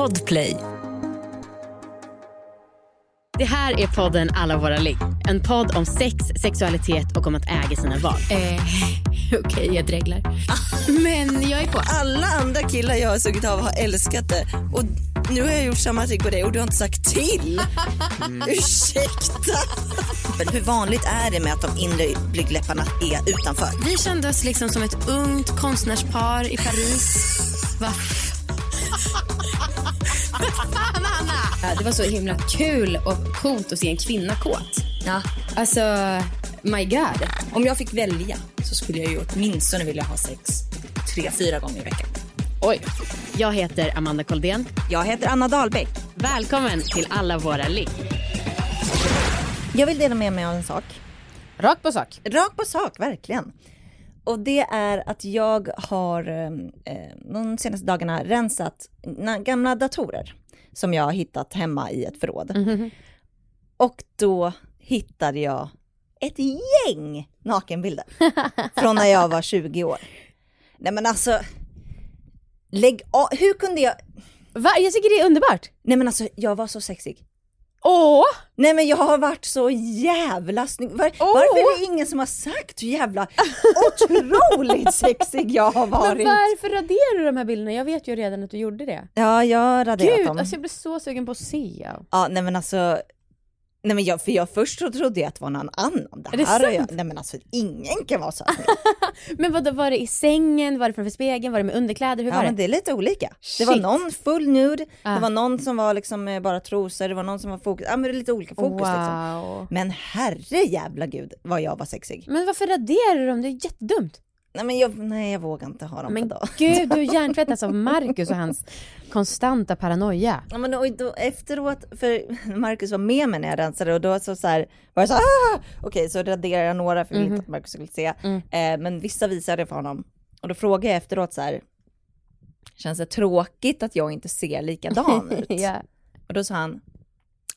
Podplay. Det här är podden Alla våra ligg. En podd om sex, sexualitet och om att äga sina val. Eh, Okej, jag dreglar. Men jag är på. Alla andra killar jag har sugit av har älskat det. Och nu har jag gjort samma trick på dig och du har inte sagt till. Ursäkta. Men hur vanligt är det med att de inre blygdläpparna är utanför? Vi kände oss liksom som ett ungt konstnärspar i Paris. Va? Fan, Anna! Det var så himla kul och coolt att se en kvinna kåt. Ja. Alltså, my god. Om jag fick välja så skulle jag ju åtminstone vilja ha sex tre, fyra gånger i veckan. Oj. Jag heter Amanda Koldén. Jag heter Anna Dahlbäck. Välkommen till Alla våra ligg. Jag vill dela med mig av en sak. Rakt på sak. Rakt på sak, verkligen. Och det är att jag har eh, de senaste dagarna rensat gamla datorer som jag har hittat hemma i ett förråd. Och då hittade jag ett gäng nakenbilder från när jag var 20 år. Nej men alltså, lägg av, hur kunde jag, Va? Jag tycker det är underbart. nej men alltså jag var så sexig. Åh! Nej men jag har varit så jävla snygg. Var! Varför är det ingen som har sagt hur jävla otroligt sexig jag har Men varit? varför raderar du de här bilderna? Jag vet ju redan att du gjorde det. Ja, jag har raderat Gud, dem. alltså jag blir så sugen på att se. Ja, nej men alltså. Nej men jag, för jag först trodde jag att det var någon annan. Det Är det här har jag, nej men alltså ingen kan vara så här. Men vad var det i sängen? Var det framför spegeln? Var det med underkläder? Hur Ja var men det? det är lite olika. Det var Shit. någon full nude, Ah. det var någon som var liksom med bara trosor, det var någon som var fokus, ja men det är lite olika fokus liksom. wow. Men herre jävla gud vad jag var sexig. Men varför raderar du dem? Det är jättedumt. Nej men jag, nej jag vågar inte ha dem Men på dag. gud, du är hjärntvättas av Marcus och hans konstanta paranoia. Ja men då, då, efteråt, för Marcus var med mig när jag rensade och då så, så här, var jag så ah! okej så raderade jag några för jag ville inte att Marcus skulle se. Mm. Eh, men vissa visade jag för honom. Och då frågade jag efteråt så här, känns det tråkigt att jag inte ser likadan ut? ja. Och då sa han,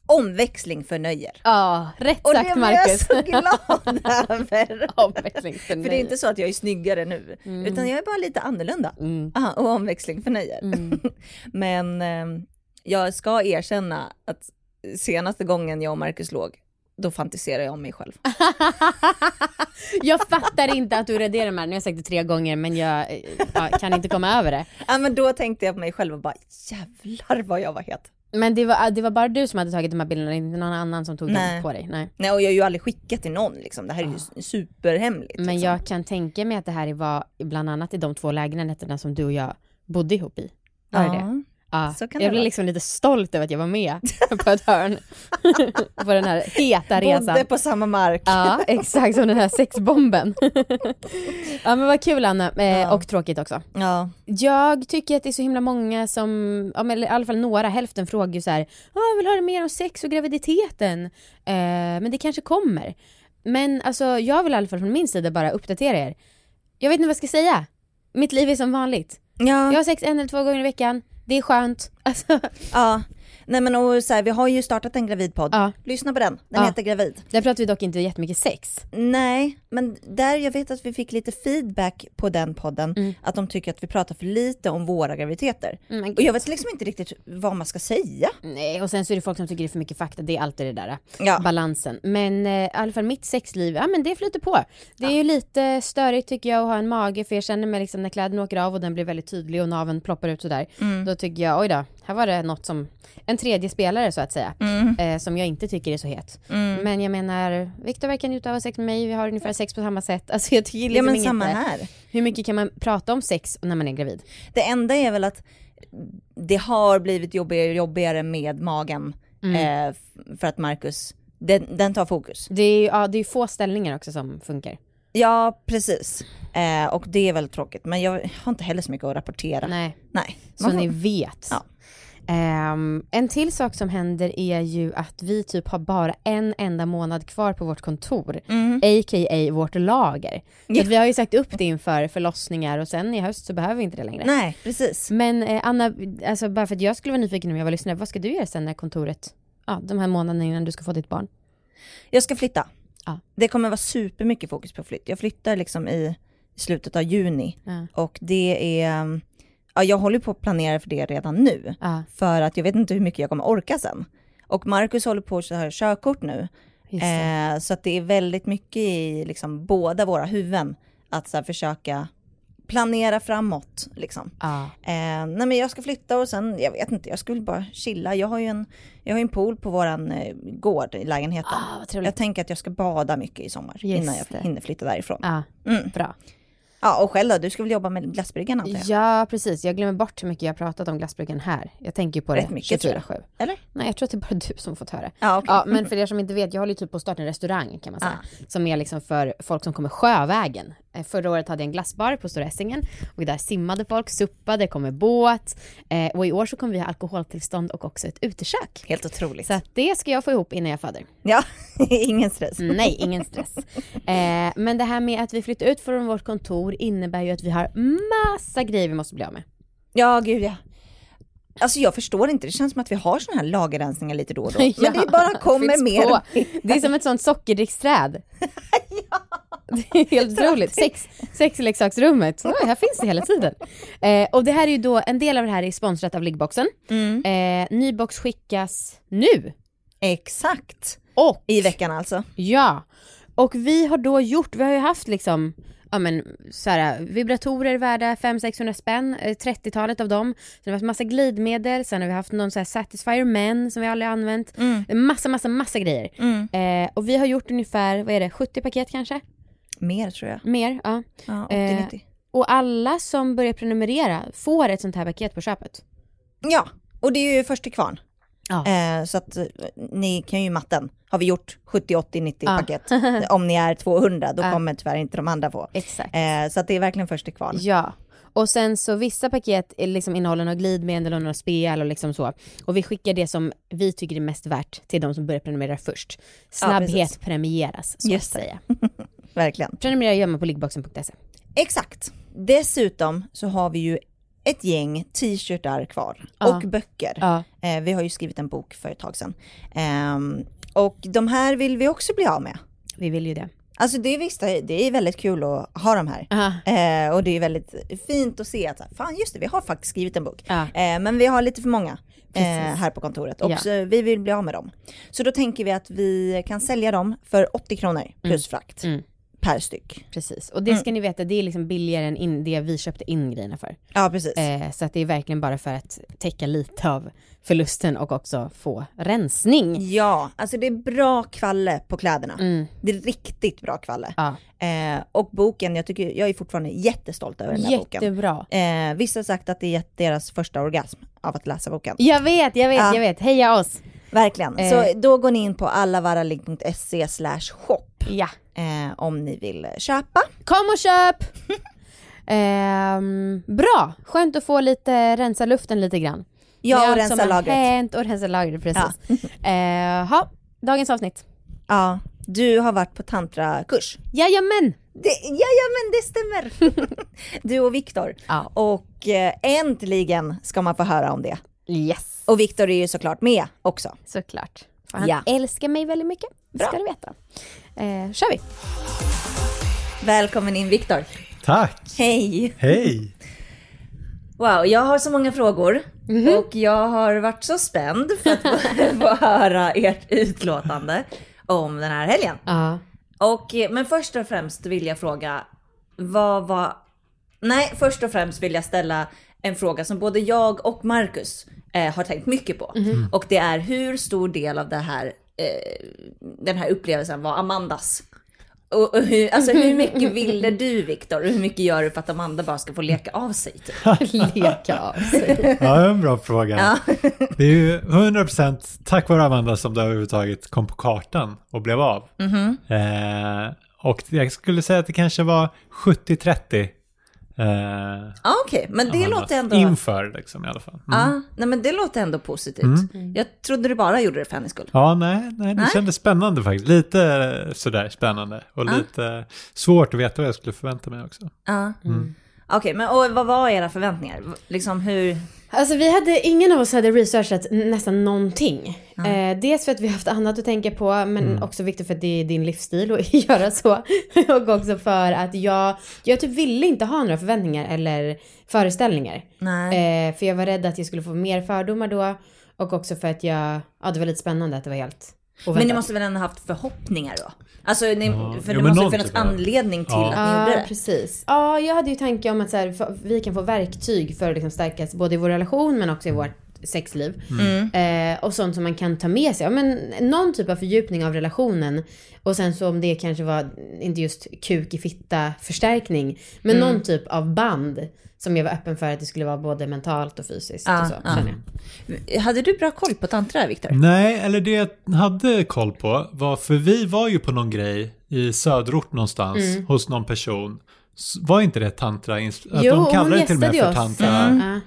omväxling förnöjer. Ja, rätt Och sagt det blev Marcus. jag så glad över. Omväxling för För det är inte så att jag är snyggare nu, utan jag är bara lite annorlunda. Mm. Aha, och omväxling förnöjer. Mm. Men eh, jag ska erkänna att senaste gången jag och Marcus låg, då fantiserar jag om mig själv. jag fattar inte att du raderar de här. Nu har jag sagt det tre gånger men jag eh, ja, kan inte komma över det. Ja men då tänkte jag på mig själv och bara jävlar vad jag var het. Men det var, det var bara du som hade tagit de här bilderna, inte någon annan som tog Nej. dem på dig? Nej. Nej och jag har ju aldrig skickat till någon liksom, det här är ju superhemligt. Men liksom. jag kan tänka mig att det här var bland annat i de två lägenheterna som du och jag bodde ihop i. Var det det? Ja. jag blev vara. liksom lite stolt över att jag var med på ett hörn på den här heta resan. Bodde på samma mark. Ja, exakt som den här sexbomben. ja men vad kul Anna, eh, Ja. och tråkigt också. Ja. Jag tycker att det är så himla många som, ja, men i alla fall några, hälften frågar ju så här, "Ja, jag vill höra mer om sex och graviditeten. Eh, men det kanske kommer. Men alltså jag vill i alla fall från min sida bara uppdatera er. Jag vet inte vad jag ska säga. Mitt liv är som vanligt. Ja. Jag har sex en eller två gånger i veckan. Det är skönt. Alltså, ja. Nej men och så här, vi har ju startat en gravidpodd. Ja. Lyssna på den, den Ja. heter Gravid. där pratar vi dock inte jättemycket sex. Nej, men där jag vet att vi fick lite feedback på den podden, Mm. att de tycker att vi pratar för lite om våra graviditeter. Mm, Och jag vet liksom inte riktigt vad man ska säga. Nej, och sen så är det folk som tycker det är för mycket fakta, det är alltid det där. Ja. Balansen. Men eh, i alla fall mitt sexliv, ja men det flyter på. Det är ju lite störigt tycker jag att ha en mage för jag känner mig liksom när kläderna åker av och den blir väldigt tydlig och naveln ploppar ut sådär. Mm. Då tycker jag, oj då, här var det något som, en tredje spelare så att säga. Mm. Eh, som jag inte tycker är så het. Men jag menar, Viktor verkar njuta av sex med mig, vi har ungefär sex på samma sätt. Alltså jag tycker Ja liksom men inget, samma här. Hur mycket kan man prata om sex när man är gravid? Det enda är väl att det har blivit jobbigare och jobbigare med magen. Mm. Eh, för att Marcus, den, den tar fokus. Det är ju ja, det är få ställningar också som funkar. Ja precis. Eh, och det är väldigt tråkigt. Men jag har inte heller så mycket att rapportera. Nej. Nej. Så får- ni vet. Ja. Ehm, en till sak som händer är ju att vi typ har bara en enda månad kvar på vårt kontor, Mm. a.k.a. vårt lager. Så att vi har ju sagt upp det inför förlossningar och sen i höst så behöver vi inte det längre. Nej, precis. Men eh, Anna, alltså bara för att jag skulle vara nyfiken om jag var lyssnare, vad ska du göra sen när kontoret, ja de här månaderna innan du ska få ditt barn? Jag ska flytta. Ja. Det kommer vara supermycket fokus på flytt. Jag flyttar liksom i slutet av juni Ja. och det är, ja, jag håller på att planera för det redan nu. Ja, För att jag vet inte hur mycket jag kommer orka sen. Och Marcus håller på att köra körkort nu. Eh, så att det är väldigt mycket i liksom båda våra huvuden att så här, försöka planera framåt. Liksom. Ja. Eh, nej men jag ska flytta och sen, jag vet inte, jag skulle bara chilla. Jag har ju en, jag har en pool på våran eh, gård i lägenheten. Ah, jag tänker att jag ska bada mycket i sommar Just innan jag det. hinner flytta därifrån. Ja, Mm. bra. Ja, och själv då? Du ska väl jobba med glassbryggan antar jag? Ja, precis. Jag glömmer bort hur mycket jag har pratat om glassbryggan här. Jag tänker ju på Rätt det mycket, tror jag. 24-7. Eller? Nej, jag tror att det är bara du som fått höra. Ja, okej. Ja, men för er som inte vet, jag håller ju typ på att starta en restaurang kan man säga. Som är liksom för folk som kommer sjövägen. Eh, Förra året hade jag en glassbar på Stora Essingen och där simmade folk, suppade, kom med båt. Eh, och i år så kommer vi ha alkoholtillstånd och också ett utekök. Helt otroligt. Så det ska jag få ihop innan jag föder. Ja, ingen stress. Nej, ingen stress. Eh, men det här med att vi flyttar ut från vårt kontor innebär ju att vi har massa grejer vi måste bli av med. Ja, gud ja. Alltså jag förstår inte, det känns som att vi har sådana här lagerrensningar lite då och då. Ja, Men det bara kommer mer. på. Det är som ett sånt sockerdricksträd. Det är helt otroligt. Sex, sexleksaksrummet. Oj, här finns det hela tiden. Eh, och det här är ju då, en del av det här är sponsrat av Liggboxen. Mm. Eh, ny box skickas nu. Exakt. Och, I veckan alltså. ja. Och vi har då gjort, vi har ju haft liksom Ja men så här, vibratorer värda 500-600 spänn, eh, 30-talet av dem. Sen har vi haft massa glidmedel, sen har vi haft någon så här Satisfyer Men som vi aldrig använt. Mm. Massa, massa, massa grejer. Mm. Eh, och vi har gjort ungefär, vad är det, 70 paket kanske? Mer tror jag. Mer, ja. Ja, Eh, 80-90. Och alla som börjar prenumerera får ett sånt här paket på köpet. Ja, och det är ju först till kvarn. Ja. Eh, så att eh, ni kan ju matten. Har vi gjort 70, 80, 90 Ja. paket. Om ni är 200, då Ja. kommer tyvärr inte de andra få. Exakt. Eh, så att det är verkligen först till kvarn. Ja. Och sen så vissa paket är liksom innehåller några glidmedel och några spel och liksom så. Och vi skickar det som vi tycker är mest värt till de som börjar prenumerera först. Snabbhet precis. premieras så Just att säga. Verkligen. Prenumerera gör man på liggboxen.se. Exakt. Dessutom så har vi ju ett gäng t-shirtar kvar Ja. och böcker. Ja. Eh, vi har ju skrivit en bok för ett tag sedan. Ehm, och de här vill vi också bli av med. Vi vill ju det. Alltså det är visst, det är väldigt kul att ha de här. Eh, och det är väldigt fint att se att, fan just det, vi har faktiskt skrivit en bok. Ja. Eh, men vi har lite för många eh, här på kontoret och så vi vill bli av med dem. Så då tänker vi att vi kan sälja dem för 80 kronor plus frakt Mm. Per styck. Precis. Och det ska ni veta, det är liksom billigare än in, det vi köpte in grejerna för. Ja, precis. Eh, så att det är verkligen bara för att täcka lite av förlusten och också få rensning. Ja, alltså det är bra kvalle på kläderna. Mm. Det är riktigt bra kvalle. Ja, Eh, och boken, jag, tycker, jag är fortfarande jättestolt över den här boken. jättebra. Eh, vissa har sagt att det är deras första orgasm av att läsa boken. Jag vet, jag vet, Ja. jag vet. Heja oss! Verkligen. Eh. Så då går ni in på allavaraligg.se slash shop Ja. Eh, om ni vill köpa. Kom och köp! Ehm, bra, skönt att få lite, rensa luften lite grann. Ja, och rensa lagret. Hänt och rensa lagret, precis. Ja. ha, dagens avsnitt. Ja, du har varit på tantrakurs. Jajamän! Det, jajamän, det stämmer! du och Viktor. Ja. Och eh, äntligen ska man få höra om det. Yes! Och Viktor är ju såklart med också. Såklart. För han Ja. älskar mig väldigt mycket, Bra. ska du veta. Eh, kör vi! Välkommen in Viktor. Tack! Hej! Hej! Wow, jag har så många frågor och jag har varit så spänd för att få, få höra ert utlåtande om den här helgen. Ja. Och, eh, men först och främst vill jag fråga, vad var... Nej, först och främst vill jag ställa en fråga som både jag och Marcus eh, har tänkt mycket på. Och det är hur stor del av det här, eh, den här upplevelsen var Amandas? Och, och hur, alltså hur mycket ville du Viktor? Och hur mycket gör du för att Amanda bara ska få leka av sig? Typ? Leka av sig. Ja, det är en bra fråga. Det är ju 100% tack vare Amanda som det överhuvudtaget kom på kartan och blev av. Eh, och jag skulle säga att det kanske var 70-30. Eh, Ja okej, men det låter ändå... Inför liksom i alla fall. Mm. Ja, nej men det låter ändå positivt. Jag trodde du bara gjorde det för hennes skull. Ja, nej, nej, det Nej. kändes spännande faktiskt. Lite sådär spännande och lite svårt att veta vad jag skulle förvänta mig också. Ja. Okej, men och vad var era förväntningar? Liksom hur... Alltså vi hade, ingen av oss hade researchat nästan någonting. Eh, dels för att vi har haft annat att tänka på, men Mm. också viktigt för att det är din livsstil att göra så. och också för att jag, jag typ ville inte ha några förväntningar eller föreställningar. Eh, för jag var rädd att jag skulle få mer fördomar då. Och också för att jag, ja det var lite spännande att det var helt. Men ni måste väl ändå haft förhoppningar då? Alltså, ni, Ja. för Jo, det måste ju finnas typ anledning till Ja. att ni gjorde Ja, det. precis. Ja, jag hade ju tanke om att så här, vi kan få verktyg för att liksom stärkas både i vår relation men också i vårt sexliv. Mm. Eh, och sånt som man kan ta med sig. Ja, men någon typ av fördjupning av relationen. Och sen så om det kanske var, inte just kuk i fitta förstärkning, men Mm. någon typ av band som jag var öppen för att det skulle vara både mentalt och fysiskt Ja, och så, jag. Hade du bra koll på tantra, Viktor? Nej, eller det jag hade koll på var, för vi var ju på någon grej i söderort någonstans Mm. hos någon person. Var inte det tantra? Att Jo, de kallade hon det till och med gästade för oss. tantra. Ja.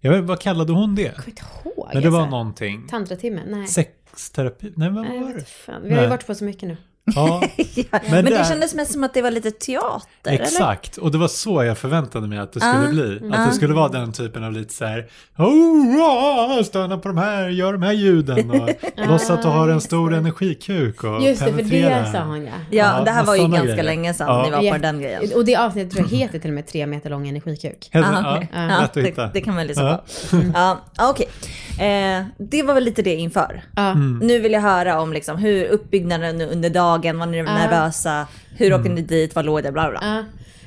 Jag vet, vad kallade hon det? Jag kommer inte ihåg. Men det var alltså. någonting. Tantratimme? Nej. Sexterapi? Nej, vad Nej, var det? fan. Vi har ju varit på så mycket nu. Ja, Ja. Men, Men det där- kändes mest som att det var lite teater, eller? exakt. Och det var så jag förväntade mig att det skulle Ah, bli. Att ah. det skulle vara den typen av lite så här, oh, ah, stöna på de här, gör de här ljuden och låtsas att du har en stor energikuk och Just det, för penetrera. det sa hon ja. Ja, Ja, det här var ju ganska grejer. länge sedan Ja. ni var på Ja. den grejen. Och det avsnittet tror jag heter till och med tre meter lång energikuk. Helt, Aha, ja, okej. lätt Ja, att hitta. det, det kan man lyssna Ja. på. Ja, okej. Eh, det var väl lite det inför. Ja. Mm. Nu vill jag höra om liksom hur uppbyggnaden under dagen, var ni nervösa, hur Mm. åkte ni dit, vad låg det, bla bla.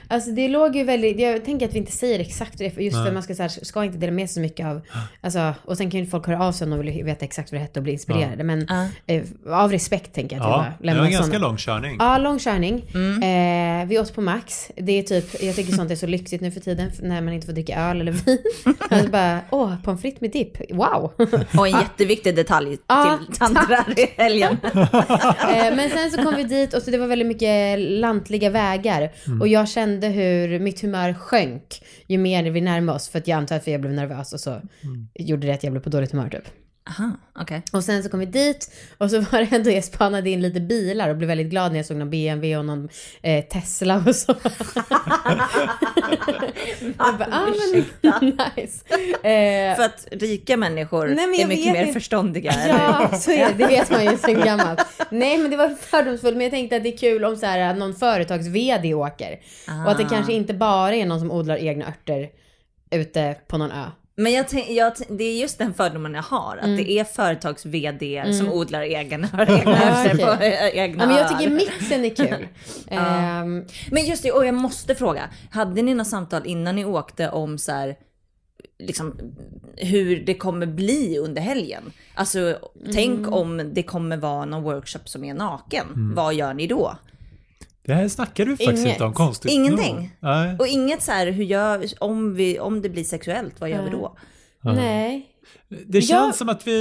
Ja. Alltså det låg ju väldigt, jag tänker att vi inte säger exakt det, för just för man ska, så här, ska inte dela med sig så mycket av, alltså, och sen kan ju folk höra av sig om de vill veta exakt vad det hette och bli inspirerade. Men Ja. eh, av respekt tänker jag att Ja, jag det lämnar var en ganska lång körning. Ja, lång körning. Mm. Eh, vi åt på Max. Det är typ, jag tycker sånt är så lyxigt nu för tiden när man inte får dricka öl eller vin. Alltså bara, åh, pommes frites med dipp, wow! Och en jätteviktig detalj Ja, till tantrar i helgen. Eh, men sen så kom vi dit och så det var väldigt mycket lantliga vägar. Och jag kände hur mitt humör sjönk ju mer vi närmade oss. För att jag antar att jag blev nervös och så gjorde det att jag blev på dåligt humör typ. Aha, okej. Och sen så kom vi dit och så var det ändå, jag spanade in lite bilar och blev väldigt glad när jag såg någon BMW och någon eh, Tesla och så. jag bara, ah, men, nice. Eh, För att rika människor Nej, är mycket mer inte. förståndiga. Ja, så är det. Det vet man ju sen gammalt. Nej, men det var fördomsfullt. Men jag tänkte att det är kul om så här, någon företags-VD åker. Och att det Ah. kanske inte bara är någon som odlar egna örter ute på någon ö. Men jag, tänk- jag, det är just den fördomen jag har, att Mm. det är företags vd som odlar egna, egna Ja, örter okej. på eh, egna Ja, men jag tycker mixen är kul. Ehm, Men just det, och jag måste fråga. Hade ni något samtal innan ni åkte om så här, liksom hur det kommer bli under helgen? Alltså tänk Mm. om det kommer vara någon workshop som är naken. Mm. Vad gör ni då? Det här snackar du faktiskt Inget. inte om konstigt Ingenting? Nej. Och inget så här, hur gör om, vi, om det blir sexuellt, vad gör vi då? Nej. Det känns Jag- som att vi...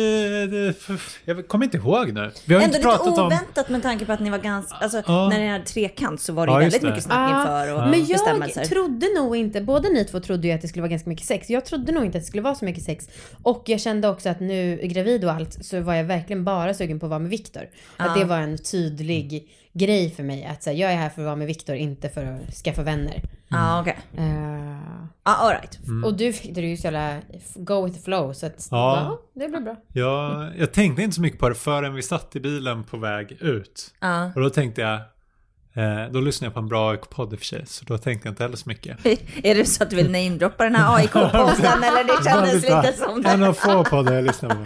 det- Jag kommer inte ihåg nu. Vi har Ändå inte lite pratat om... oväntat med tanke på att ni var ganska, alltså Ja. när ni hade trekant så var det Ja, väldigt det. mycket snack Ja, inför och Men jag trodde nog inte, båda ni två trodde ju att det skulle vara ganska mycket sex. Jag trodde nog inte att det skulle vara så mycket sex. Och jag kände också att nu gravid och allt så var jag verkligen bara sugen på att vara med Viktor. Att det var en tydlig grej för mig. Att så här, jag är här för att vara med Viktor, inte för att skaffa vänner. Ja, okej. Eh, Ja, all right. Och du Viktor är ju så jävla go with the flow så att Mm. Ja. ja, det blir bra. Jag, jag tänkte inte så mycket på det förrän vi satt i bilen på väg ut. Ja. Och då tänkte jag... Eh, då lyssnade jag på en bra AIK-podd i och för sig, så då tänkte jag inte heller så mycket. Är det så att du vill namedroppa den här AIK-podden eller det kändes lite som En det? av få poddar jag lyssnar på.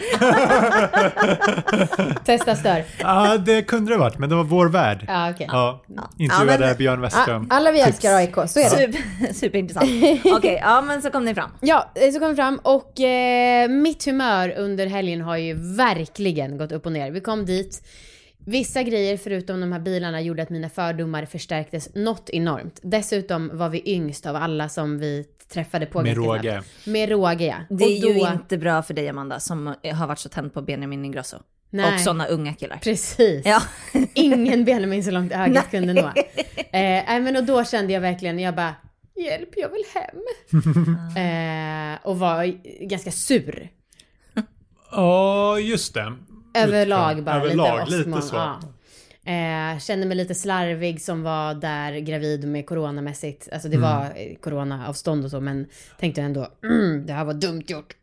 Testa stör. Ja, det kunde det varit, men det var Vår Värld. Ja, okej. Ja, intervjuade Ja, men- Björn Westström. Alla vi älskar AIK, så är det. Super, superintressant. Okej, ja men så kom ni fram. Ja, eh, så kom vi fram och eh, mitt humör under helgen har ju verkligen gått upp och ner. Vi kom dit. Vissa grejer förutom de här bilarna gjorde att mina fördomar förstärktes något enormt. Dessutom var vi yngst av alla som vi träffade på Med råge. snabbt. Med råge ja. Det är Och ju då- inte bra för dig Amanda som har varit så tänd på Benjamin Ingrosso. Nej. Och sådana unga killar. Precis. Ja. Ingen Benjamin så långt ögat Nej. kunde nå. Eh, men och då kände jag verkligen, jag bara, hjälp jag vill hem. eh, och var ganska sur. Ja, just det. Överlag bara Överlag, lite lite så. Ja. Eh, kände mig lite slarvig som var där gravid med coronamässigt. Alltså det Mm. var eh, coronaavstånd och så men tänkte ändå mm, det här var dumt gjort.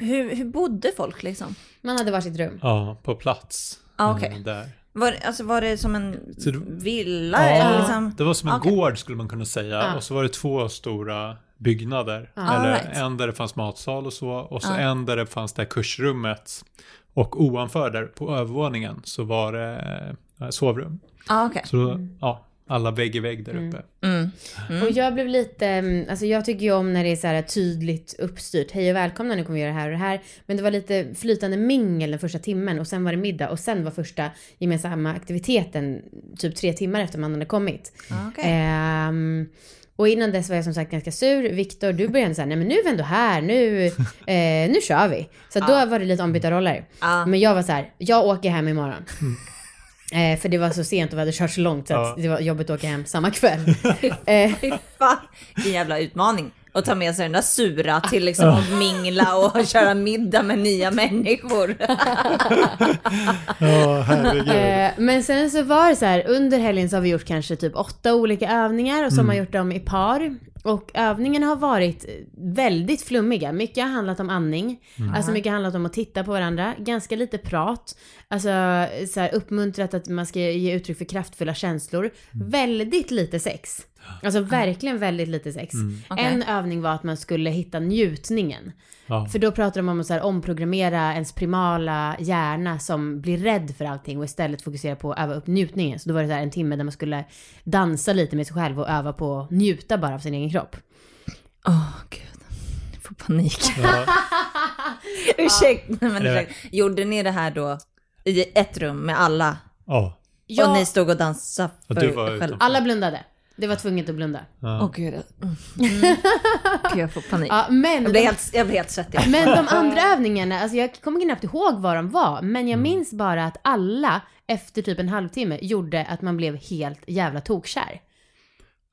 Hur, hur bodde folk liksom? Man hade varsitt rum. Ja, på plats. Ah, okej. eh, Där. Var, alltså var det som en det- villa? Ja, eller liksom? det var som en Okej. gård skulle man kunna säga. Ja. Och så var det två stora byggnader. Ja. Eller right. en där det fanns matsal och så. Och så Ja. en där det fanns det här kursrummet. Och ovanför där på övervåningen så var det eh, sovrum. Ah, okej. Så ja, alla vägg i vägg där uppe. Mm. Och jag blev lite, mm, alltså jag tycker ju om när det är så här tydligt uppstyrt. Hej och välkomna, nu kommer vi göra det här och det här. Men det var lite flytande mingel den första timmen och sen var det middag och sen var första gemensamma aktiviteten typ tre timmar efter man hade kommit. Ah, okej. Och innan dess var jag som sagt ganska sur. Viktor, du började säga nej men nu är vi ändå här, nu, eh, nu kör vi. Så då var det lite ombytta roller. Ja. Men jag var så här, jag åker hem imorgon. Eh, för det var så sent och vi hade kört så långt så att det var jobbigt att åka hem samma kväll. eh, Fy fan, jävla utmaning. Att ta med sig den där sura till liksom att mingla och köra middag med nya människor. Ja, herregud. Eh, men sen så var det så här, under helgen så har vi gjort kanske typ åtta olika övningar och så Mm. har man gjort dem i par. Och övningarna har varit väldigt flummiga. Mycket har handlat om andning. Mm. Alltså mycket har handlat om att titta på varandra. Ganska lite prat. Alltså så här, uppmuntrat att man ska ge uttryck för kraftfulla känslor. Mm. Väldigt lite sex. Alltså verkligen väldigt lite sex. Mm. Okej. En övning var att man skulle hitta njutningen. Ja. För då pratar de om att så här, omprogrammera ens primala hjärna som blir rädd för allting och istället fokusera på att öva upp njutningen. Så då var det så här en timme där man skulle dansa lite med sig själv och öva på att njuta bara av sin egen kropp. Åh gud, jag får panik. Ja. ursäkta, men ursäkta. Gjorde ni det här då i ett rum med alla? Ja. Ja, Och ni stod och dansade Ja, för du var själva? utanför. alla blundade. Det var tvunget att blunda. Ja. Åh gud. Mm. Mm. Jag får panik. Ja, men, Jag blir helt, jag blir helt svettig. men de andra övningarna, alltså jag kommer knappt ihåg vad de var, men Mm. jag minns bara att alla efter typ en halvtimme gjorde att man blev helt jävla tokkär.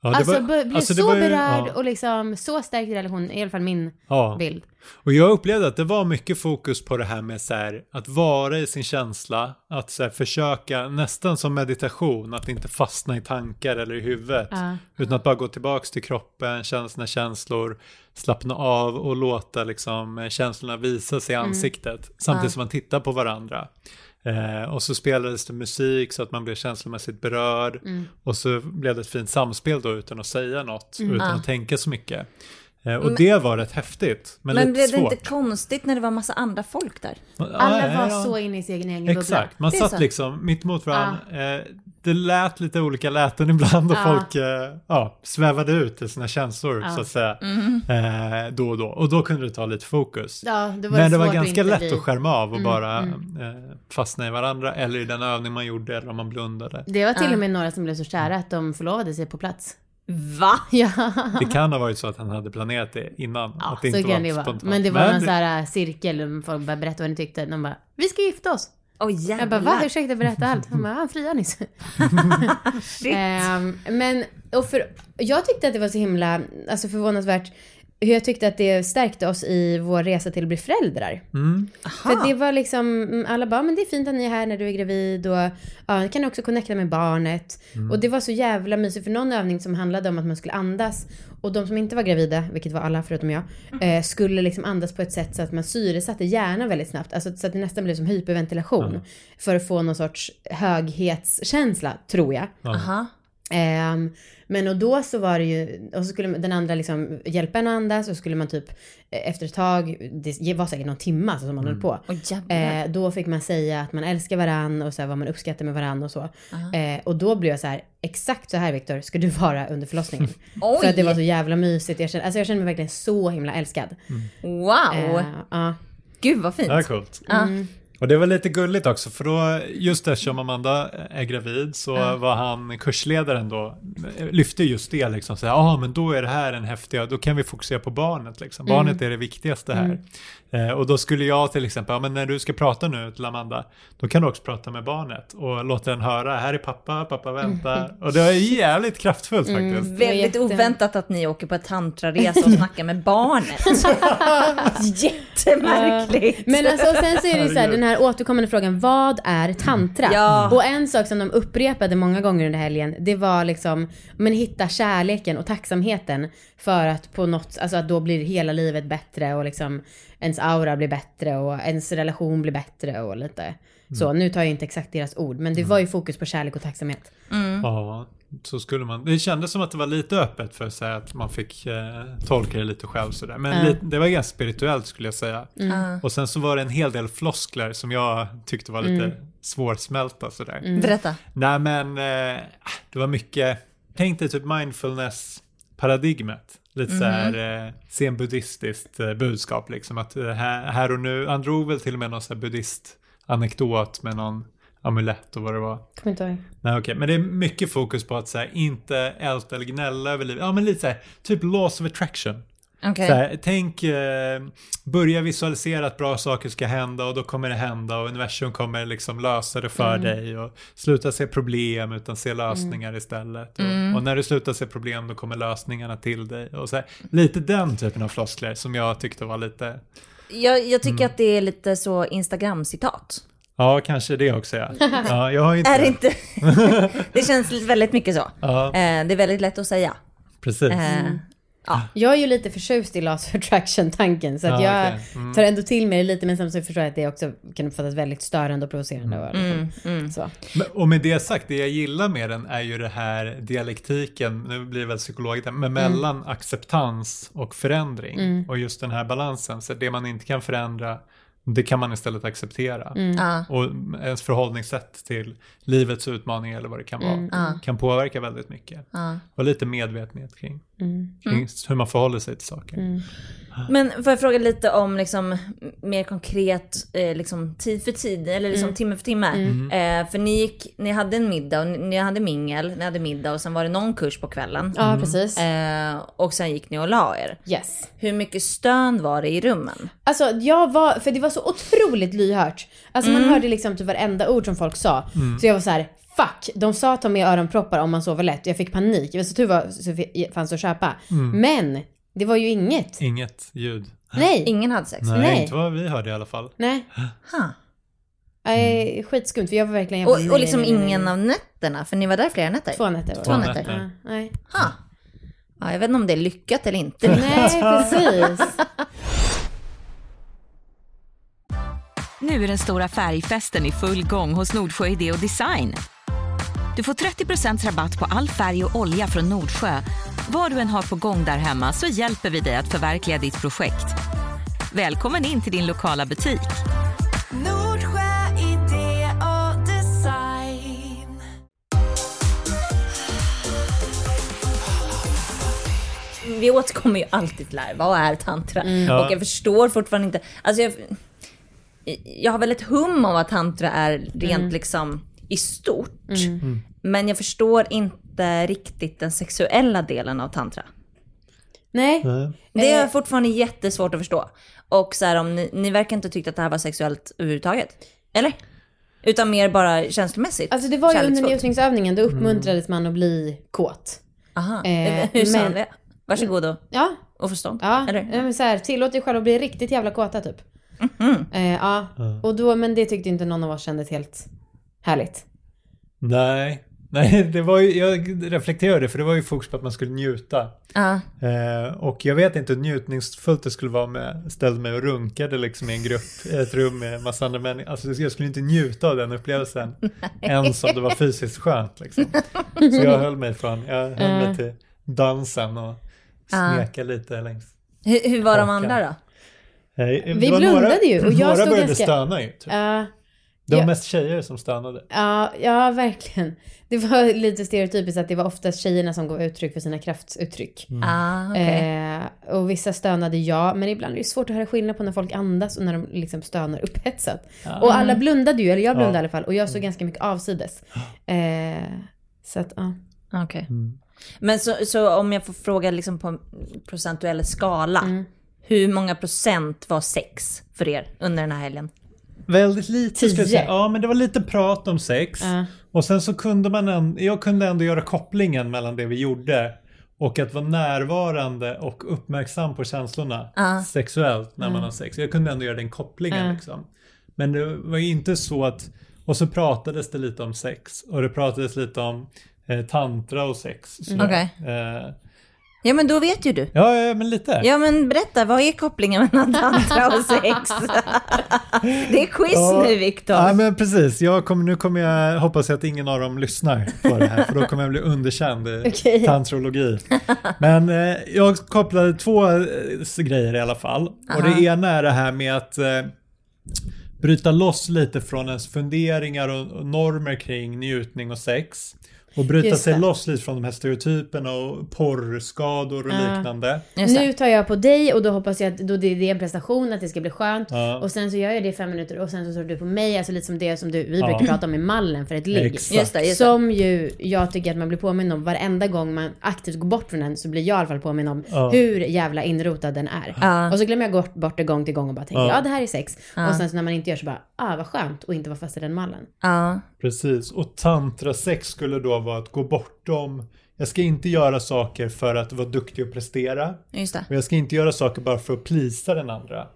Ja, alltså var- blev alltså, så ju- berörd ja. och liksom så stärkt i relation, i alla fall min Ja. bild. Och jag upplevde att det var mycket fokus på det här med så här, att vara i sin känsla, att så här, försöka nästan som meditation, att inte fastna i tankar eller i huvudet, utan att bara gå tillbaks till kroppen, känna sina känslor, slappna av och låta liksom känslorna visa sig i ansiktet, samtidigt som man tittar på varandra. Eh, och så spelades det musik så att man blev känslomässigt berörd. Och så blev det ett fint samspel då utan att säga något, utan Ah. att tänka så mycket. Eh, och det var rätt häftigt, men, Men lite blev det svårt. inte konstigt när det var massa andra folk där? Alla Ja, var ja. så inne i sin egen bubbla. Exakt, man Det satt så. liksom mitt mot varandra. Eh, det lät lite olika läten ibland och Ja. folk eh, ja, svävade ut i sina känslor Ja. så att säga. Eh, då och då. Och då kunde det ta lite fokus. Ja, var Men det var ganska lätt bli- att skärma av och Mm, bara mm. Fastna i varandra eller i den övning man gjorde eller om man blundade. Det var till Ja. och med några som blev så kära att de förlovade sig på plats. Va? Ja, Det kan ha varit så att han hade planerat det innan. ja att det så inte kan var det vara. spontant. Men det var någon så här äh, cirkel, folk bara berättade vad ni tyckte. De bara, vi ska gifta oss. Åh Jag bara, va? Ursäkta, berätta allt. Han bara, han friade nyss. Shit. Ehm, men, och för, jag tyckte att det var så himla, alltså förvånansvärt, hur jag tyckte att det stärkte oss i vår resa till att bli föräldrar. Mm. För det var liksom, mm, alla bara, men det är fint att ni är här när du är gravid och ja, kan också connecta med barnet. Och det var så jävla mysigt för någon övning som handlade om att man skulle andas och de som inte var gravida, vilket var alla förutom jag, eh, skulle liksom andas på ett sätt så att man syresatte hjärnan väldigt snabbt. Alltså så att det nästan blev som hyperventilation. För att få någon sorts höghetskänsla, tror jag. Aha. Men och då så var det ju, och så skulle den andra liksom hjälpa en att andas och skulle man typ eh, efter ett tag, det var säkert någon timme alltså som man höll på. Jävlar. Eh, då fick man säga att man älskar varann och så här, vad man uppskattar med varann och så. Eh, och då blev jag så här, exakt så här Viktor ska du vara under förlossningen. För att det var så jävla mysigt. Jag kände, alltså jag kände mig verkligen så himla älskad. Wow. Eh, ja. Gud vad fint. Det är coolt. Ja. Och det var lite gulligt också för då, just eftersom Amanda är gravid så var han kursledaren då, lyfte just det liksom, så ja ah, men då är det här en häftig, då kan vi fokusera på barnet liksom, barnet är det viktigaste här. Eh, och då skulle jag till exempel, ja men när du ska prata nu till Amanda, då kan du också prata med barnet och låta den höra, här är pappa, pappa väntar. Och det var jävligt kraftfullt faktiskt. Väldigt oväntat att ni åker på ett tantraresa och snackar med barnet. Jättemärkligt. Men alltså sen så är det ju så här, den här här återkommande frågan, vad är tantra? Ja. Och en sak som de upprepade många gånger under helgen, det var liksom, men hitta kärleken och tacksamheten för att på något, alltså att då blir hela livet bättre och liksom ens aura blir bättre och ens relation blir bättre och lite så. Nu tar jag inte exakt deras ord, men det var ju fokus på kärlek och tacksamhet. Ja, så skulle man. Det kändes som att det var lite öppet för att säga att man fick eh, tolka det lite själv sådär. Men Ja. lite, det var ganska spirituellt skulle jag säga. Ja. Och sen så var det en hel del floskler som jag tyckte var lite Mm. svårsmälta sådär. Berätta. Nej men eh, det var mycket, tänk dig typ mindfulness-paradigmet. Lite så här eh, zen-buddhistiskt eh, budskap liksom. Att eh, här, här och nu, han drog väl till och med någon så här buddhist-anekdot med någon amulett och vad det var. Kommer inte ihåg. Nej okej, men det är mycket fokus på att så här, inte älta eller gnälla över livet. Ja men lite så här, typ laws of attraction. Okej. Så här, tänk, eh, börja visualisera att bra saker ska hända och då kommer det hända och universum kommer liksom lösa det för dig och sluta se problem utan se lösningar istället. Och, och när du slutar se problem då kommer lösningarna till dig. Och så här, lite den typen av floskler som jag tyckte var lite, Jag, jag tycker att det är lite så Instagram-citat. Ja kanske det också ja. ja jag har inte, Är det inte? det känns väldigt mycket så. Ja, Eh, det är väldigt lätt att säga. precis. Eh, Jag är ju lite förtjust i Laws of Attraction-tanken så att Ja, jag okej. Mm. tar ändå till mig det lite men samtidigt förstår jag att det också kan uppfattas väldigt störande och provocerande. Och mm, liksom, Så. Men- Och med det sagt, det jag gillar med den är ju det här dialektiken, nu blir det väl psykologiskt, men mellan acceptans och förändring. Och just den här balansen, så det man inte kan förändra, det kan man istället acceptera. ja. Och ens förhållningssätt till livets utmaningar eller vad det kan vara, Ja. kan påverka väldigt mycket. Och lite medvetenhet kring, kring hur man förhåller sig till saker. Men får jag fråga lite om liksom, mer konkret, eh, liksom, tid för tid, eller liksom, timme för timme. Eh, för ni, gick, ni hade en middag, och ni, ni hade mingel, ni hade middag och sen var det någon kurs på kvällen. Ja, precis. Eh, och sen gick ni och la er. Yes. Hur mycket stön var det i rummen? Alltså jag var, för det var så otroligt lyhört. Alltså Mm. man hörde liksom typ varenda ord som folk sa. Så jag var så här: fuck, de sa ta med öronproppar om man sover lätt. Jag fick panik. Jag så tur var så fanns att köpa. Mm. Men det var ju inget. Inget ljud. Nej. Ingen hade sex? Nej, Nej. inte vad vi hörde i alla fall. Nej. Ha. Nej, skitskumt för jag var verkligen... jag bara, Och, och liksom nej, nej, nej. ingen av nätterna, för ni var där flera nätter? Två nätter var Två det. nätter. Ja, nej. Ha. Ja, jag vet inte om det är lyckat eller inte. nej, precis. Nu är den stora färgfesten i full gång hos Nordsjö Idé och Design. Du får 30% rabatt på all färg och olja från Nordsjö. Vad du än har på gång där hemma så hjälper vi dig att förverkliga ditt projekt. Välkommen in till din lokala butik. Nordsjö idé och design. Vi återkommer ju alltid till det här, vad är tantra? Ja. Och jag förstår fortfarande inte, alltså jag, jag har väl ett hum om vad tantra är rent liksom i stort. Men jag förstår inte riktigt den sexuella delen av tantra. Nej. Det är fortfarande jättesvårt att förstå. Och så här, om ni, ni verkar inte tyckt att det här var sexuellt överhuvudtaget. Eller? Utan mer bara känslomässigt. Alltså det var ju under njutningsövningen, då uppmuntrades man att bli kåt. Aha. Eh, Hur sa men- han det? Varsågod och, Ja, och förstånd. ja. Eller? ja men så här, tillåt dig själv att bli riktigt jävla kåta typ. Mhm. Eh, ja, och då, men det tyckte inte någon av oss kändes helt härligt. Nej, nej, det var ju, jag reflekterade för det var ju fokus på att man skulle njuta. Ja. Eh, och jag vet inte hur njutningsfullt det skulle vara med ställde mig och runkade liksom i en grupp, i ett rum med massa andra människor. Alltså jag skulle inte njuta av den upplevelsen ens om det var fysiskt skönt liksom. Så jag höll mig från, jag höll mig till dansen och smeka lite längs. Hur, hur var de andra då? Eh, Vi blundade ju, och jag några stod började ganska- stöna ju. Typ. Det var ja. mest tjejer som stönade. ja, ja, verkligen. Det var lite stereotypiskt att det var oftast tjejerna som gav uttryck för sina kraftuttryck. Ah, okej. Eh, och vissa stönade ja, men ibland är det svårt att höra skillnad på när folk andas och när de liksom stönar upphetsat. Och alla blundade ju, eller jag blundade Ja. i alla fall, och jag såg ganska mycket avsides. Eh, så att, ja. Okej. Men så, så om jag får fråga liksom på en procentuell skala. Mm. Hur många procent var sex för er under den här helgen? Väldigt lite skulle jag säga. Ja, men det var lite prat om sex. Ja. Och sen så kunde man ändå, jag kunde ändå göra kopplingen mellan det vi gjorde och att vara närvarande och uppmärksam på känslorna Ja. sexuellt när Mm. man har sex. Jag kunde ändå göra den kopplingen liksom. Men det var ju inte så att, och så pratades det lite om sex och det pratades lite om eh, tantra och sex. sådär. Okej. Eh, Ja men då vet ju du. ja, ja, men lite. Ja men berätta, vad är kopplingen mellan tantra och sex? det är quiz Ja. nu Viktor. Ja, men precis. Jag kommer, nu kommer jag, hoppas jag att ingen av dem lyssnar på det här, för då kommer jag bli underkänd i Okej. tantrologi. Men eh, jag kopplade två eh, grejer i alla fall. Och det ena är det här med att eh, bryta loss lite från ens funderingar och, och normer kring njutning och sex. Och bryta Just sig det. loss lite från de här stereotyperna och porrskador och Ja. liknande. Nu tar jag på dig och då hoppas jag att då det är en prestation, att det ska bli skönt. Ja. Och sen så gör jag det i fem minuter och sen så tar du på mig, alltså lite som det som du, vi Ja. brukar prata om i mallen för ett ligg. Exakt. Just det, just det. Som ju jag tycker att man blir påminn om varenda gång man aktivt går bort från den så blir jag i alla fall påminn om Ja. hur jävla inrotad den är. Ja. Och så glömmer jag bort, bort det gång till gång och bara tänker Ja. ja. det här är sex. Och sen så när man inte gör så bara ah vad skönt och inte vara fast i den mallen. Ja. Precis, och tantrasex skulle då vara att gå bortom jag ska inte göra saker för att vara duktig och prestera. Just det. Och jag ska inte göra saker bara för att plisa den andra.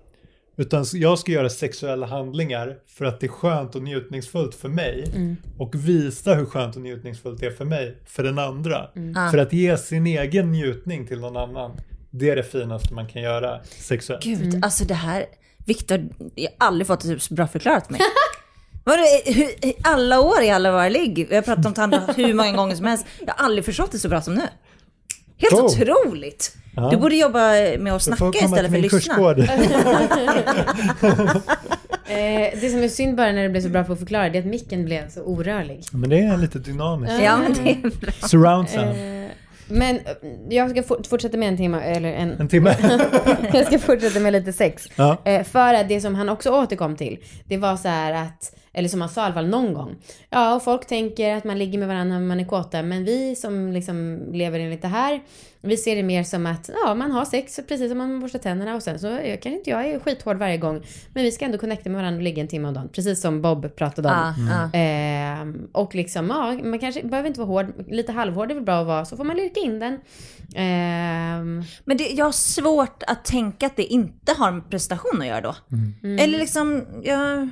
Utan jag ska göra sexuella handlingar för att det är skönt och njutningsfullt för mig. Och visa hur skönt och njutningsfullt det är för mig, för den andra. För att ge sin egen njutning till någon annan. Det är det finaste man kan göra sexuellt. Gud, alltså det här, Viktor, jag har aldrig fått det så bra förklarat för mig. Vadå, alla år i alla våra ligg, vi har pratat om tantra hur många gånger som helst, jag har aldrig förstått det så bra som nu. Helt Oh. otroligt! Ja. Du borde jobba med att snacka istället för att lyssna. Eh, det som är synd bara när det blev så bra på att förklara det är att micken blev så orörlig. Men det är lite dynamiskt. Ja, men det är bra. Surround sound. Eh, men eh, jag ska fort- fortsätta med en timme, eller en, En timme. jag ska fortsätta med lite sex. Ja. Eh, för att det som han också återkom till, det var så här att, eller som han sa i alla fall någon gång. Ja, och folk tänker att man ligger med varandra när man är kåta, men vi som liksom lever enligt det här, vi ser det mer som att ja, man har sex precis som man borstar tänderna och sen så jag, kanske inte jag är skithård varje gång, men vi ska ändå connecta med varandra och ligga en timme om dagen, precis som Bob pratade om. Ja. Ehm, och liksom, ja, man kanske behöver inte vara hård. Lite halvhård är väl bra att vara, så får man lirka in den. Ehm, Men det, jag har svårt att tänka att det inte har med prestation att göra då. Mm. Eller liksom, jag,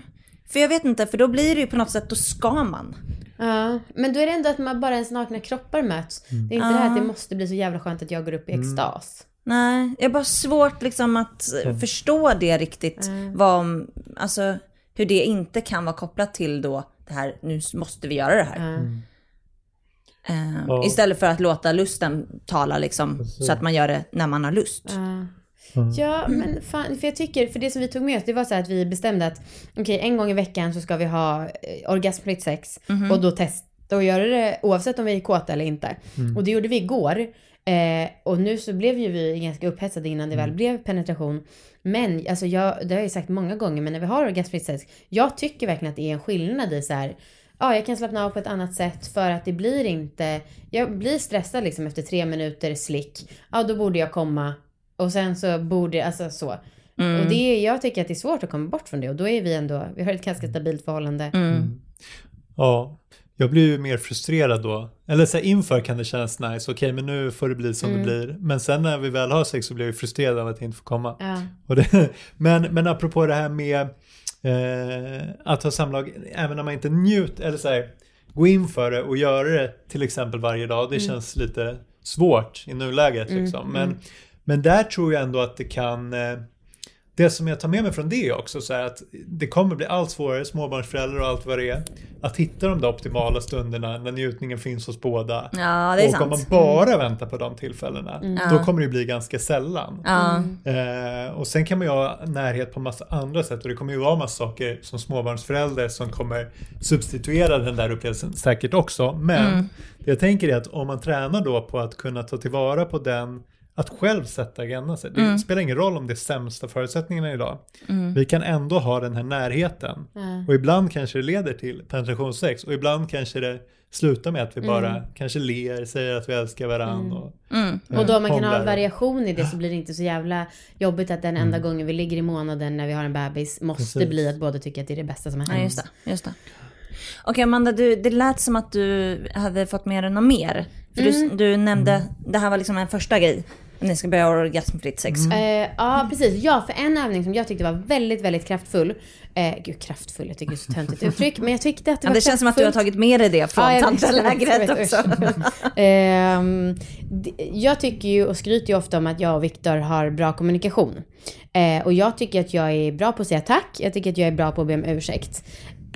för jag vet inte, för då blir det ju på något sätt, då ska man. ja, men då är det ändå att man bara ens nakna kroppar möts. Mm. Det är inte det här att det måste bli så jävla skönt att jag går upp i extas. Nej, jag har bara svårt liksom att eh, förstå det riktigt. Vad, alltså, hur det inte kan vara kopplat till då det här, nu måste vi göra det här. Mm. Eh, Ja. Istället för att låta lusten tala liksom, så att man gör det när man har lust. Ja. Ja, men fan, för jag tycker, för det som vi tog med oss, det var så här att vi bestämde att okej, en gång i veckan så ska vi ha eh, orgasmfritt sex och då testa och göra det oavsett om vi är kåta eller inte. Och det gjorde vi igår. Eh, och nu så blev ju vi ganska upphetsade innan det väl blev penetration. Men alltså jag, det har jag ju sagt många gånger, men när vi har orgasmfritt sex, jag tycker verkligen att det är en skillnad i så här. Ja, jag kan slappna av på ett annat sätt för att det blir inte... Jag blir stressad liksom efter tre minuter slick. Ja, då borde jag komma. Och sen så borde, alltså så. Och det, är- jag tycker att det är svårt att komma bort från det. Och då är vi ändå, vi har ett ganska stabilt förhållande. Mm. Ja, jag blir ju mer frustrerad då. Eller så här, inför kan det kännas nice, okej men nu får det bli som det blir. Men sen när vi väl har sex så blir jag frustrerad av att jag inte får komma. Ja. Och det, men, men apropå det här med eh, att ha samlag, även när man inte njut, eller så här, gå in för det och göra det till exempel varje dag, det känns lite svårt i nuläget. Liksom. Men, men där tror jag ändå att det kan eh, det som jag tar med mig från det är också så här att det kommer bli allt svårare, småbarnsföräldrar och allt vad det är, att hitta de där optimala stunderna när njutningen finns hos båda. Ja, det är och om man sant. bara väntar på de tillfällena, då Ja. kommer det bli ganska sällan. Ja. Eh, och sen kan man ju ha närhet på massa andra sätt och det kommer ju vara massa saker som småbarnsförälder som kommer substituera den där upplevelsen säkert också. Men Mm. det jag tänker är att om man tränar då på att kunna ta tillvara på den att själv sätta agendan. Det Mm. spelar ingen roll om det är sämsta förutsättningarna idag. Vi kan ändå ha den här närheten. Och ibland kanske det leder till penetrationssex och ibland kanske det slutar med att vi bara kanske ler, säger att vi älskar varandra. Och, eh, Och då man kan ha hånglar. variation i det så blir det inte så jävla jobbigt att den enda gången vi ligger i månaden när vi har en bebis måste Precis. bli att båda tycker att det är det bästa som har Ja, hänt. just det. Just det. Okej Amanda, du, det lät som att du hade fått med dig något mer. För du, du nämnde, det här var liksom en första grej. Ni ska börja orgasmfritt sex. Eh, ja, precis. Ja, för en övning som jag tyckte var väldigt, väldigt kraftfull. Eh, gud, kraftfull, jag tycker det är så töntigt uttryck. Men jag tyckte att det Ja, var det känns som att du har kraftfullt. tagit med dig det från Ja, tantralägret också. d- jag tycker ju och skryter ju ofta om att jag och Viktor har bra kommunikation. Eh, och jag tycker att jag är bra på att säga tack. Jag tycker att jag är bra på att be om ursäkt.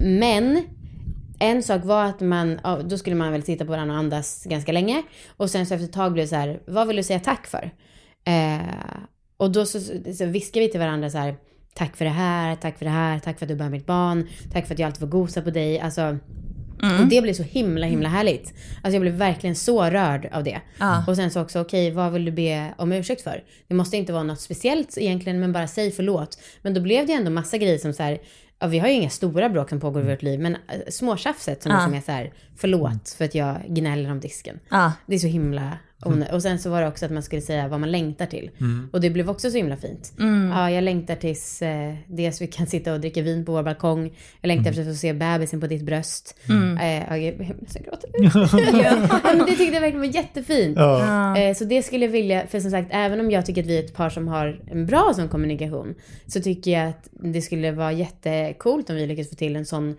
Men en sak var att man, då skulle man väl titta på varandra och andas ganska länge. Och sen så efter ett tag blev det så här, vad vill du säga tack för? Eh, och då så, så viskar vi till varandra så här, tack för det här, tack för det här, tack för att du bär mitt barn, tack för att jag alltid får gosa på dig. Alltså, och det blev så himla himla härligt. Alltså jag blev verkligen så rörd av det. Ja. Och sen så också, okej vad vill du be om ursäkt för? Det måste inte vara något speciellt egentligen, men bara säg förlåt. Men då blev det ändå massa grejer som så här, ja, vi har ju inga stora bråk som pågår i vårt liv, men äh, småtjafset som Ja. liksom är så här, förlåt för att jag gnäller om disken. Ja. Det är så himla onödigt. Och sen så var det också att man skulle säga vad man längtar till. Och det blev också så himla fint. Ja, jag längtar tills eh, dels vi kan sitta och dricka vin på vår balkong. Jag längtar efter att få se bebisen på ditt bröst. Eh, ja, jag jag nästan gråter. ja, men det tyckte jag verkligen var jättefint. Ja. Eh, så det skulle jag vilja, för som sagt, även om jag tycker att vi är ett par som har en bra sån kommunikation, så tycker jag att det skulle vara jättekult om vi lyckas få till en sån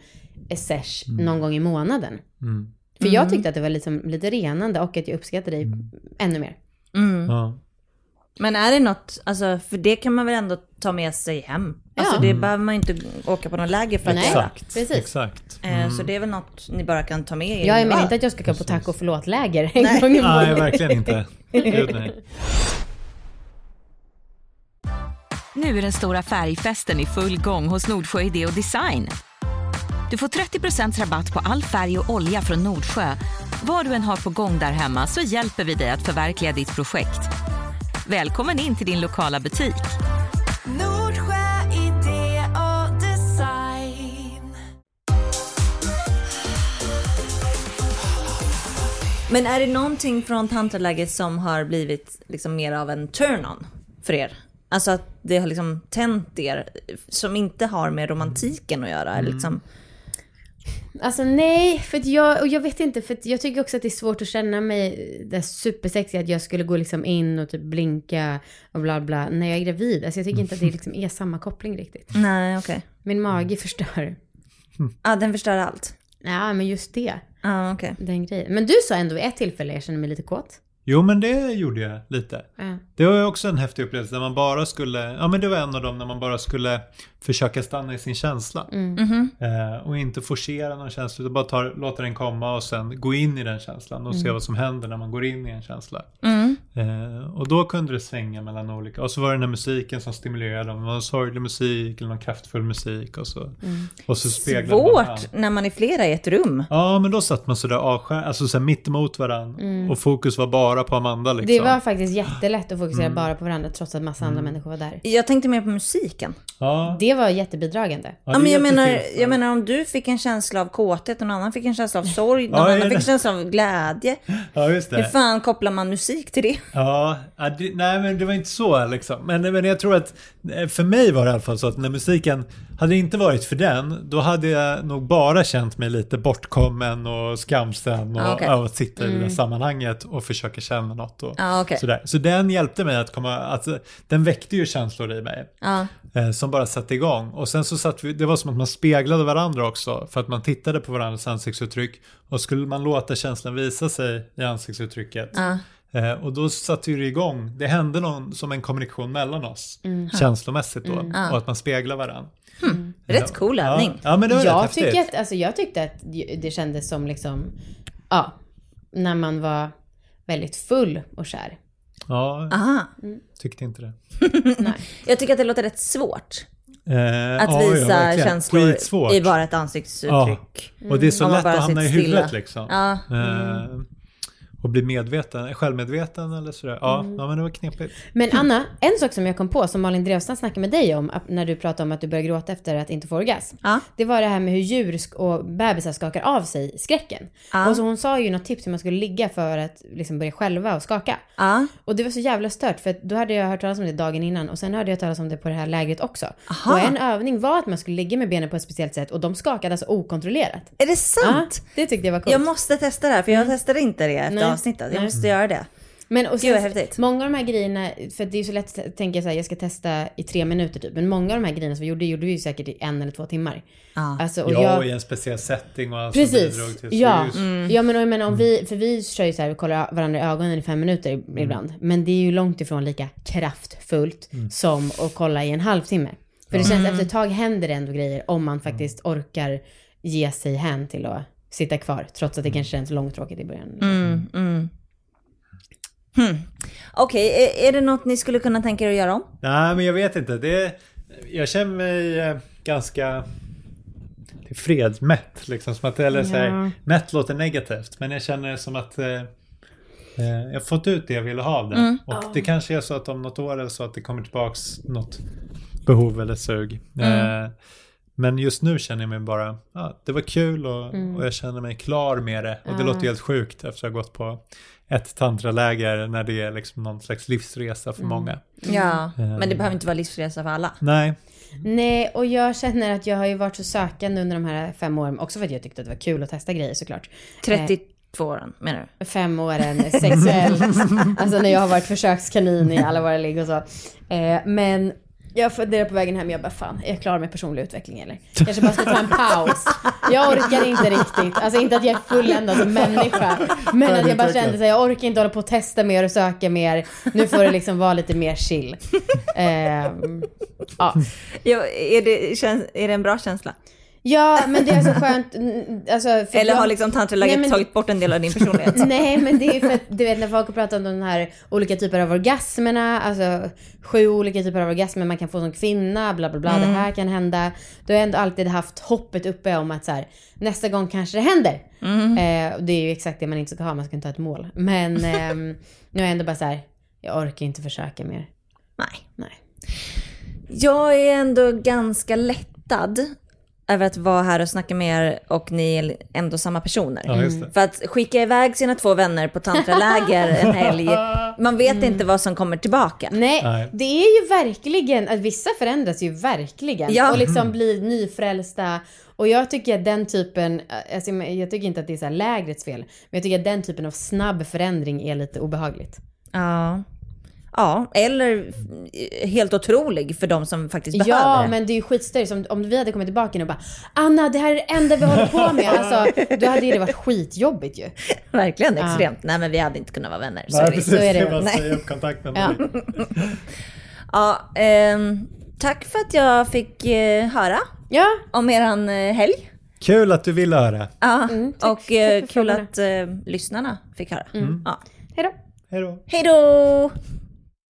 sesh någon gång i månaden. Mm. För jag tyckte att det var liksom lite renande och att jag uppskattade dig ännu mer. Ja. Men är det något, alltså för det kan man väl ändå ta med sig hem? Alltså Ja. det behöver man inte åka på någon läger för att Nej. göra. Exakt. precis. Exakt. Eh, Så det är väl något ni bara kan ta med er? Jag menar Ja. inte att jag ska gå på tack och förlåt-läger en Nej. gång i Nej, månaden. verkligen inte. Gud, nej. Nu är den stora färgfesten i full gång hos Nordsjö Idé och Design. Du får 30% rabatt på all färg och olja från Nordsjö. Vad du än har på gång där hemma så hjälper vi dig att förverkliga ditt projekt. Välkommen in till din lokala butik. Nordsjö idé och design. Men är det någonting från tantraläget som har blivit liksom mer av en turn-on för er? Alltså att det har liksom tänt er, som inte har med romantiken att göra? eller Liksom. Alltså nej, för att jag, och jag vet inte, för att jag tycker också att det är svårt att känna mig det supersexiga att jag skulle gå liksom in och typ blinka och bla bla när jag är gravid. Alltså jag tycker inte att det liksom är samma koppling riktigt. Nej, okej. Min mage förstör. Ja, den förstör allt. Ja, men just det. Ja, okej. Den grejen. Men du sa ändå vid ett tillfälle jag känner mig lite kåt. Jo, men det gjorde jag lite. Ja. Det var ju också en häftig upplevelse när man bara skulle, ja men det var en av dem när man bara skulle försöka stanna i sin känsla. Eh, och inte forcera någon känsla, utan bara ta, låta den komma och sen gå in i den känslan och se vad som händer när man går in i en känsla. Eh, och då kunde det svänga mellan olika, och så var det den här musiken som stimulerade, om det var sorglig musik eller någon kraftfull musik och så, och så speglade man. Svårt när man är flera i ett rum. Ja, men då satt man sådär avskär, alltså så här mitt emot varandra och fokus var bara på Amanda liksom. Det var faktiskt jättelätt att fokusera bara på varandra trots att massa andra människor var där. Jag tänkte mer på musiken. ja, Det var jättebidragande. Ja, det men jag menar, jag menar om du fick en känsla av kåthet, någon annan fick en känsla av sorg, någon Ja, annan fick en det- känsla av glädje. ja, just Hur det. fan kopplar man musik till det? Ja, ja, det, nej men det var inte så liksom. Men, men jag tror att eh, för mig var det i alla fall så att när musiken, hade det inte varit för den, då hade jag nog bara känt mig lite bortkommen och skamsen och Ah, att sitta i det där sammanhanget och försöka känna något. Och Ja, okej. sådär. Så den hjälpte mig att komma, alltså, den väckte ju känslor i mig. Ja. Eh, som bara satte igång. Och sen så satt vi, det var som att man speglade varandra också. För att man tittade på varandras ansiktsuttryck. Och skulle man låta känslan visa sig i ansiktsuttrycket. Ja. Eh, och då satte det igång. Det hände någon, som en kommunikation mellan oss. Känslomässigt då. Och att man speglar varandra. Rätt cool övning. Ja, ja men det var rätt Jag, tycker att, alltså, jag tyckte att det kändes som liksom, ja, när man var väldigt full och kär. Ja, Aha. tyckte inte det. Nej. Jag tycker att det låter rätt svårt Eh, att ja, ja, visa verkligen. känslor Skitsvårt. i bara ett ansiktsuttryck. Och det är så man lätt att hamna i stilla. huvudet liksom. Ja. Eh, och bli medveten, självmedveten eller sådär. Ja, Mm. ja men det var knepigt. Men Anna, en sak som jag kom på som Malin Drevstam snackade med dig om när du pratade om att du började gråta efter att inte få orgasm. Ja. Det var det här med hur djur och bebisar skakar av sig skräcken. Ja. Och så hon sa ju något tips hur man skulle ligga för att liksom börja själva och skaka. Ja. Och det var så jävla stört för då hade jag hört talas om det dagen innan och sen hörde jag talas om det på det här lägret också. Aha. Och en övning var att man skulle ligga med benen på ett speciellt sätt och de skakade alltså okontrollerat. Är det Ja, sant? det tyckte jag var coolt. Jag måste testa det här, för jag testade inte det efter Nej. Avsnittet. Jag Nej. måste göra det. Men och Gud, sen, häftigt. många av de här grejerna, för det är ju så lätt att tänka så här, jag ska testa i tre minuter typ. Men många av de här grejerna som vi gjorde, gjorde vi ju säkert i en eller två timmar. Ja. Alltså, och Ja, jag, och i en speciell setting och allt Precis. som till. Ja. Ju- ja, men, och jag menar, om vi, för vi kör ju så här, vi kollar varandra i ögonen i fem minuter ibland. Men det är ju långt ifrån lika kraftfullt som att kolla i en halvtimme. För det känns efter ett tag händer det ändå grejer om man faktiskt orkar ge sig hän till att sitta kvar. Trots att det kanske känns långtråkigt i början. Mm, mm. Hmm. Okej, är, är det något ni skulle kunna tänka er att göra om? Nej, men jag vet inte. Det, jag känner mig eh, ganska fredsmätt. Liksom, som att, eller så här, Ja. mätt låter negativt. Men jag känner som att eh, eh, jag har fått ut det jag ville ha av det. Och det kanske är så att om något år eller så att det kommer tillbaks något behov eller sug. Eh, men just nu känner jag mig bara, ja, det var kul och, och jag känner mig klar med det. Och det låter helt sjukt efter att ha gått på ett tantraläger när det är liksom någon slags livsresa för många. Ja, men det behöver inte vara livsresa för alla. Nej, Nej, och jag känner att jag har ju varit så sökande under de här fem åren. Också för att jag tyckte att det var kul att testa grejer såklart. 32 åren menar du? fem åren sexuellt. alltså när jag har varit försökskanin i alla våra ligg och så. Eh, men jag funderar på vägen hem, jag bara fan, är jag klar med personlig utveckling eller? Kanske bara ska ta en paus. Jag orkar inte riktigt. Alltså inte att jag är fulländad som människa. Men att jag bara kände så här, jag orkar inte hålla på och testa mer och söka mer. Nu får det liksom vara lite mer chill. Eh, ja. Ja, är, det, är det en bra känsla? Ja, men det är så skönt. mm, Alltså, Eller jag- har liksom tantraläget Nej, men- tagit bort en del av din personlighet? Nej men det är för att du vet när folk har pratat om de här olika typer av orgasmerna, alltså sju olika typer av orgasmer man kan få som kvinna, bla bla bla, det här kan hända. Då har jag ändå alltid haft hoppet uppe om att så här, nästa gång kanske det händer. Eh, och det är ju exakt det man inte ska ha, man ska inte ha ett mål. Men ehm, nu är jag ändå bara så här, jag orkar inte försöka mer. Nej. Nej. Jag är ändå ganska lättad över att vara här och snacka med er och ni är ändå samma personer. ja just det. För att skicka iväg sina två vänner på tantraläger en helg, man vet inte vad som kommer tillbaka. Nej, Nej. det är ju verkligen, att vissa förändras ju verkligen. Ja. Och liksom blir nyfrälsta. Och jag tycker att den typen, alltså jag tycker inte att det är så här lägrets fel, men jag tycker att den typen av snabb förändring är lite obehagligt. Ja. Ja, eller helt otrolig för de som faktiskt behöver Ja, men det är ju skitstörigt. Om, om vi hade kommit tillbaka nu och bara Anna, det här är det enda vi håller på med. Alltså, då hade ju det varit skitjobbigt ju. Verkligen extremt. Nej, men vi hade inte kunnat vara vänner. Så Nej, det. precis. så är det. Jag säga upp kontakten. Ja. Ja, ehm, tack för att jag fick eh, höra Ja, om eran eh, helg. Kul att du ville höra. Ja, tack- och eh, tack för kul att eh, lyssnarna fick höra. Ja. hejdå. Hej då. Hej då!